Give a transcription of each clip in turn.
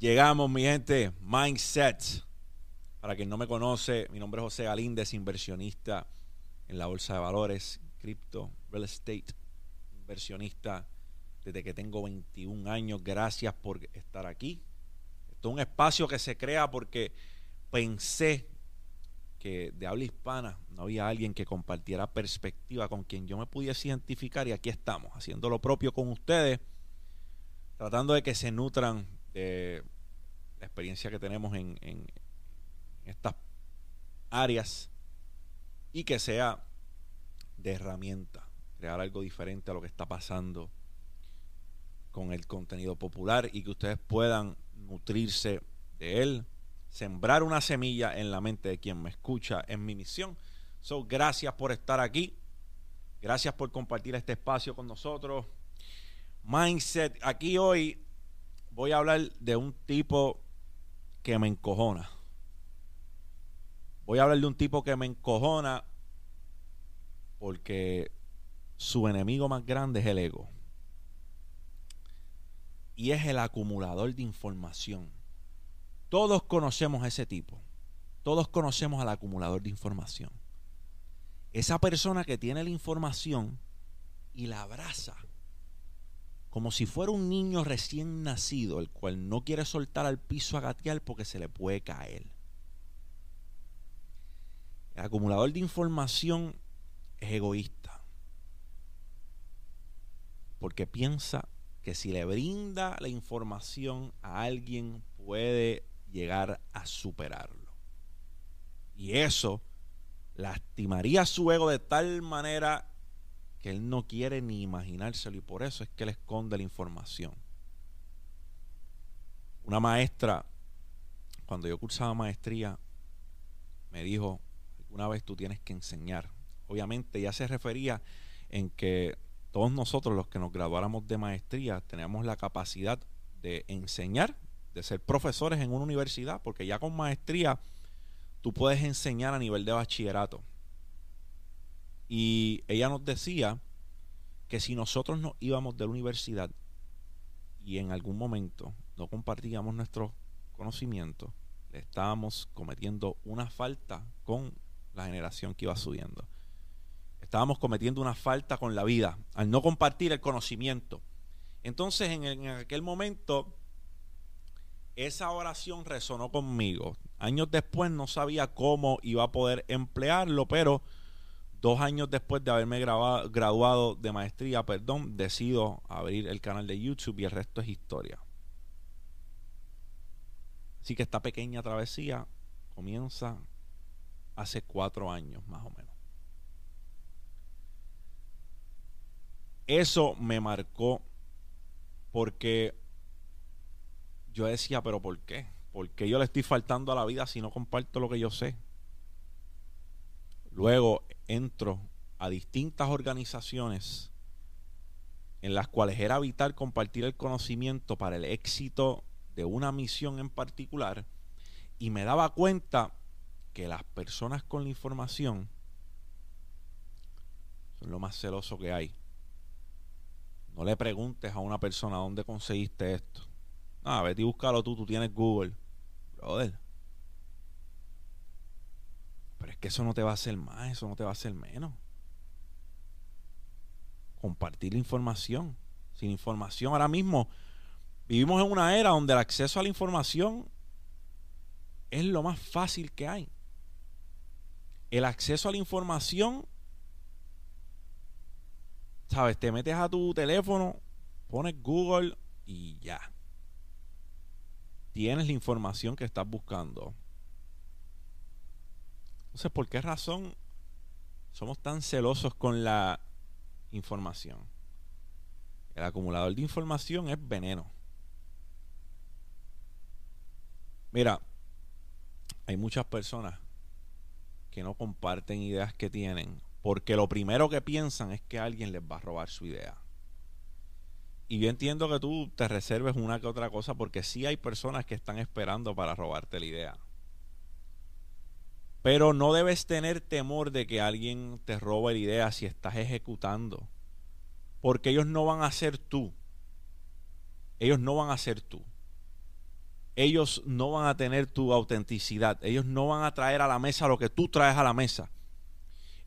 Llegamos, mi gente, Mindset. Para quien no me conoce, mi nombre es José Galíndez, inversionista en la bolsa de valores, cripto, real estate, inversionista desde que tengo 21 años. Gracias por estar aquí. Esto es un espacio que se crea porque pensé que de habla hispana no había alguien que compartiera perspectiva con quien yo me pudiese identificar y aquí estamos, haciendo lo propio con ustedes, tratando de que se nutran de la experiencia que tenemos en, en estas áreas y que sea de herramienta, crear algo diferente a lo que está pasando con el contenido popular y que ustedes puedan nutrirse de él, sembrar una semilla en la mente de quien me escucha en mi misión. So, gracias por estar aquí. Gracias por compartir este espacio con nosotros. Mindset, aquí hoy voy a hablar de un tipo que me encojona. Voy a hablar de un tipo que me encojona porque su enemigo más grande es el ego y es el acumulador de información. Todos conocemos a ese tipo. Todos conocemos al acumulador de información. Esa persona que tiene la información y la abraza como si fuera un niño recién nacido, el cual no quiere soltar al piso a gatear porque se le puede caer. El acumulador de información es egoísta. Porque piensa que si le brinda la información a alguien puede llegar a superarlo. Y eso lastimaría su ego de tal manera que él no quiere ni imaginárselo y por eso es que él esconde la información. Una maestra, cuando yo cursaba maestría, me dijo, alguna vez tú tienes que enseñar. Obviamente ya se refería en que todos nosotros los que nos graduáramos de maestría tenemos la capacidad de enseñar, de ser profesores en una universidad, porque ya con maestría tú puedes enseñar a nivel de bachillerato. Y ella nos decía que si nosotros nos íbamos de la universidad y en algún momento no compartíamos nuestros conocimientos, le estábamos cometiendo una falta con la generación que iba subiendo. Estábamos cometiendo una falta con la vida al no compartir el conocimiento. Entonces en, aquel momento esa oración resonó conmigo. Años después no sabía cómo iba a poder emplearlo, pero dos años después de haberme graduado de maestría, perdón, decido abrir el canal de YouTube y el resto es historia. Así que esta pequeña travesía comienza hace cuatro años más o menos. eso me marcó porque yo decía, pero ¿por qué? ¿Por qué yo le estoy faltando a la vida si no comparto lo que yo sé? Luego entro a distintas organizaciones en las cuales era vital compartir el conocimiento para el éxito de una misión en particular y me daba cuenta que las personas con la información son lo más celoso que hay. No le preguntes a una persona dónde conseguiste esto. Ah, vete y búscalo tú, tú tienes Google. Brother. Pero es eso no te va a hacer más, eso no te va a hacer menos. Compartir la información. Sin información, ahora mismo vivimos en una era donde el acceso a la información es lo más fácil que hay. El acceso a la información ¿sabes? Te metes a tu teléfono, pones Google y ya. Tienes la información que estás buscando. Entonces, ¿por qué razón somos tan celosos con la información? El acumulador de información es veneno. Mira, hay muchas personas que no comparten ideas que tienen porque lo primero que piensan es que alguien les va a robar su idea. Y yo entiendo que tú te reserves una que otra cosa porque sí hay personas que están esperando para robarte la idea. Pero no debes tener temor de que alguien te robe la idea si estás ejecutando. Porque ellos no van a ser tú. Ellos no van a ser tú. ellos no van a tener tu autenticidad. Ellos no van a traer a la mesa lo que tú traes a la mesa.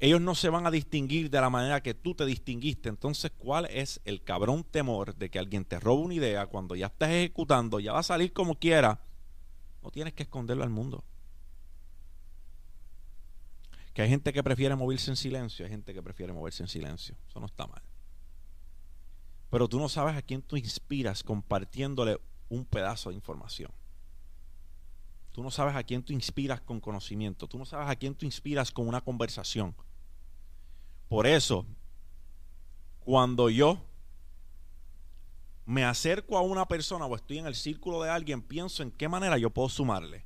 Ellos no se van a distinguir de la manera que tú te distinguiste. Entonces, ¿cuál es el cabrón temor de que alguien te robe una idea cuando ya estás ejecutando, ya va a salir como quiera? No tienes que esconderlo al mundo. Que hay gente que prefiere moverse en silencio, hay gente que prefiere moverse en silencio. Eso no está mal. Pero tú no sabes a quién tú inspiras compartiéndole un pedazo de información. Tú no sabes a quién tú inspiras con conocimiento. Tú no sabes a quién tú inspiras con una conversación. Por eso, cuando yo me acerco a una persona o estoy en el círculo de alguien, pienso en qué manera yo puedo sumarle.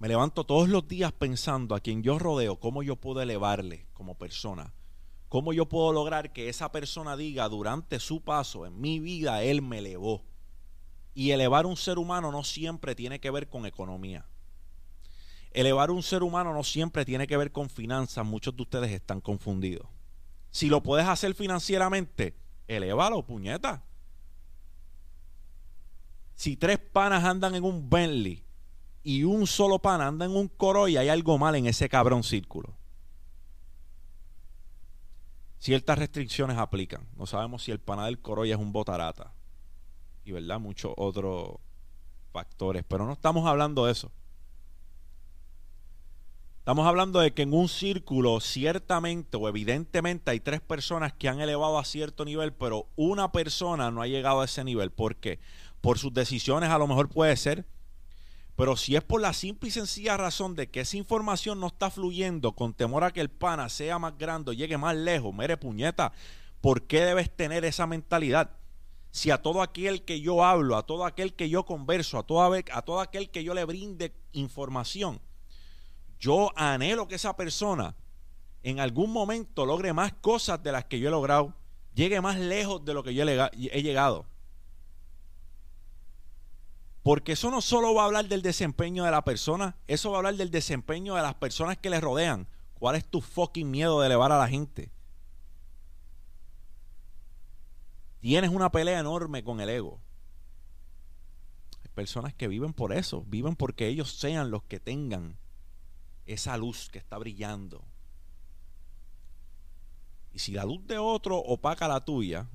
Me levanto todos los días pensando a quien yo rodeo, cómo yo puedo elevarle como persona. Cómo yo puedo lograr que esa persona diga durante su paso en mi vida, Él me elevó. Y elevar un ser humano no siempre tiene que ver con economía. Elevar un ser humano no siempre tiene que ver con finanzas. Muchos de ustedes están confundidos. Si lo puedes hacer financieramente, elevalo, puñeta. Si tres panas andan en un Bentley y un solo pana anda en un Corolla, hay algo mal en ese cabrón círculo. Ciertas restricciones aplican. No sabemos si el pana del Corolla es un botarata y verdad muchos otros factores, pero no estamos hablando de eso. Estamos hablando de que en un círculo ciertamente o evidentemente hay tres personas que han elevado a cierto nivel, pero una persona no ha llegado a ese nivel. ¿Por qué? Por sus decisiones a lo mejor puede ser, pero si es por la simple y sencilla razón de que esa información no está fluyendo con temor a que el pana sea más grande llegue más lejos, mere puñeta, ¿por qué debes tener esa mentalidad? si a todo aquel que yo hablo, a todo aquel que yo converso, a todo, a todo aquel que yo le brinde información, yo anhelo que esa persona en algún momento logre más cosas de las que yo he logrado, llegue más lejos de lo que yo he llegado. Porque eso no solo va a hablar del desempeño de la persona, eso va a hablar del desempeño de las personas que le rodean. ¿Cuál es tu fucking miedo de elevar a la gente? Tienes una pelea enorme con el ego. Hay personas que viven por eso, viven porque ellos sean los que tengan esa luz que está brillando. Y si la luz de otro opaca la tuya,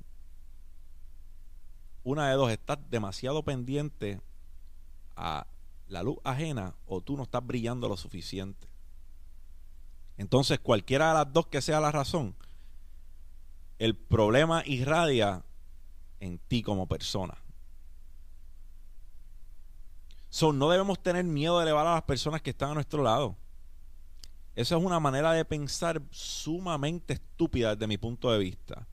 una de dos, estás demasiado pendiente a la luz ajena o tú no estás brillando lo suficiente. Entonces, cualquiera de las dos que sea la razón, el problema irradia en ti como persona. So, no debemos tener miedo de elevar a las personas que están a nuestro lado. Esa es una manera de pensar sumamente estúpida desde mi punto de vista.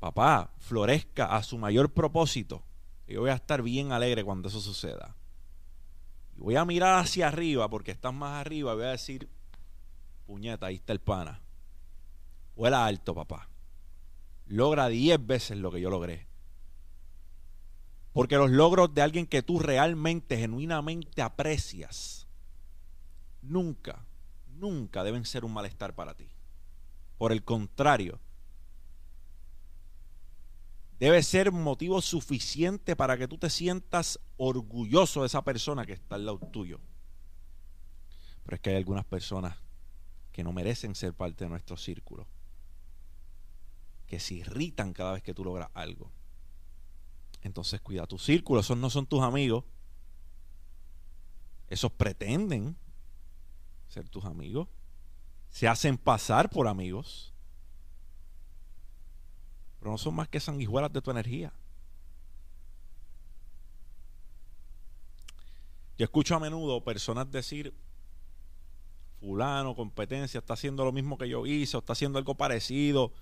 Papá, florezca a su mayor propósito. Yo voy a estar bien alegre cuando eso suceda. Y voy a mirar hacia arriba porque estás más arriba. Voy a decir, puñeta, ahí está el pana. Vuela alto, papá logra 10 veces lo que yo logré. Porque los logros de alguien que tú realmente, genuinamente aprecias, nunca, nunca deben ser un malestar para ti. Por el contrario, debe ser motivo suficiente para que tú te sientas orgulloso de esa persona que está al lado tuyo. Pero es que hay algunas personas que no merecen ser parte de nuestro círculo que se irritan cada vez que tú logras algo. Entonces cuida tu círculo, esos no son tus amigos. Esos pretenden ser tus amigos. Se hacen pasar por amigos. Pero no son más que sanguijuelas de tu energía. Yo escucho a menudo personas decir, fulano, competencia, está haciendo lo mismo que yo hice, o está haciendo algo parecido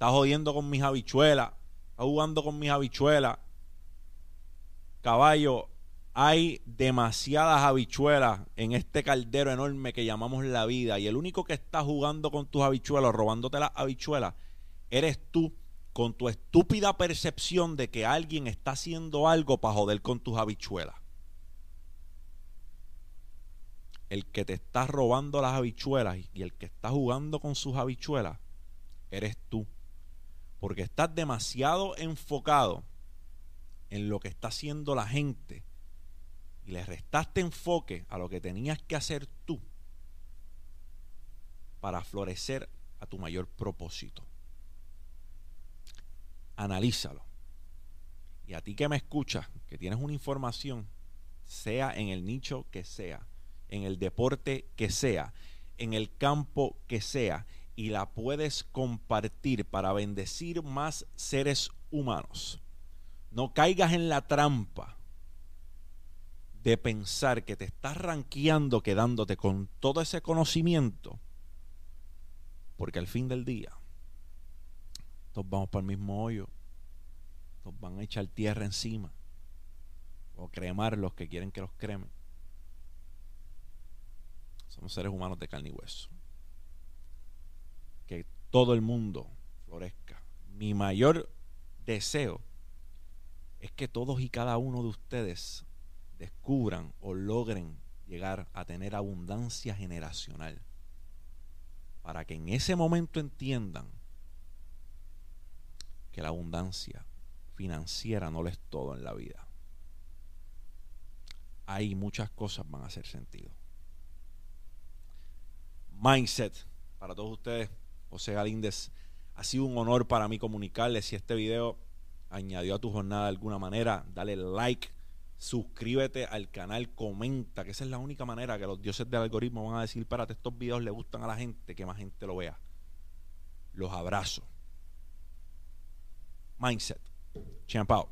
Está jodiendo con mis habichuelas. Está jugando con mis habichuelas. Caballo, hay demasiadas habichuelas en este caldero enorme que llamamos la vida. Y el único que está jugando con tus habichuelas, robándote las habichuelas, eres tú con tu estúpida percepción de que alguien está haciendo algo para joder con tus habichuelas. El que te está robando las habichuelas y el que está jugando con sus habichuelas, eres tú porque estás demasiado enfocado en lo que está haciendo la gente y le restaste enfoque a lo que tenías que hacer tú para florecer a tu mayor propósito. Analízalo. Y a ti que me escuchas, que tienes una información, sea en el nicho que sea, en el deporte que sea, en el campo que sea, y la puedes compartir para bendecir más seres humanos. No caigas en la trampa de pensar que te estás ranqueando quedándote con todo ese conocimiento, porque al fin del día, todos vamos para el mismo hoyo, todos van a echar tierra encima, o cremar los que quieren que los cremen. Somos seres humanos de carne y hueso. Que todo el mundo florezca. Mi mayor deseo es que todos y cada uno de ustedes descubran o logren llegar a tener abundancia generacional. Para que en ese momento entiendan que la abundancia financiera no lo es todo en la vida. Hay muchas cosas van a hacer sentido. Mindset para todos ustedes. José Galíndez, ha sido un honor para mí comunicarles si este video añadió a tu jornada de alguna manera. Dale like, suscríbete al canal, comenta, que esa es la única manera que los dioses del algoritmo van a decir, párate, estos videos le gustan a la gente, que más gente lo vea. Los abrazo. Mindset. Champ out.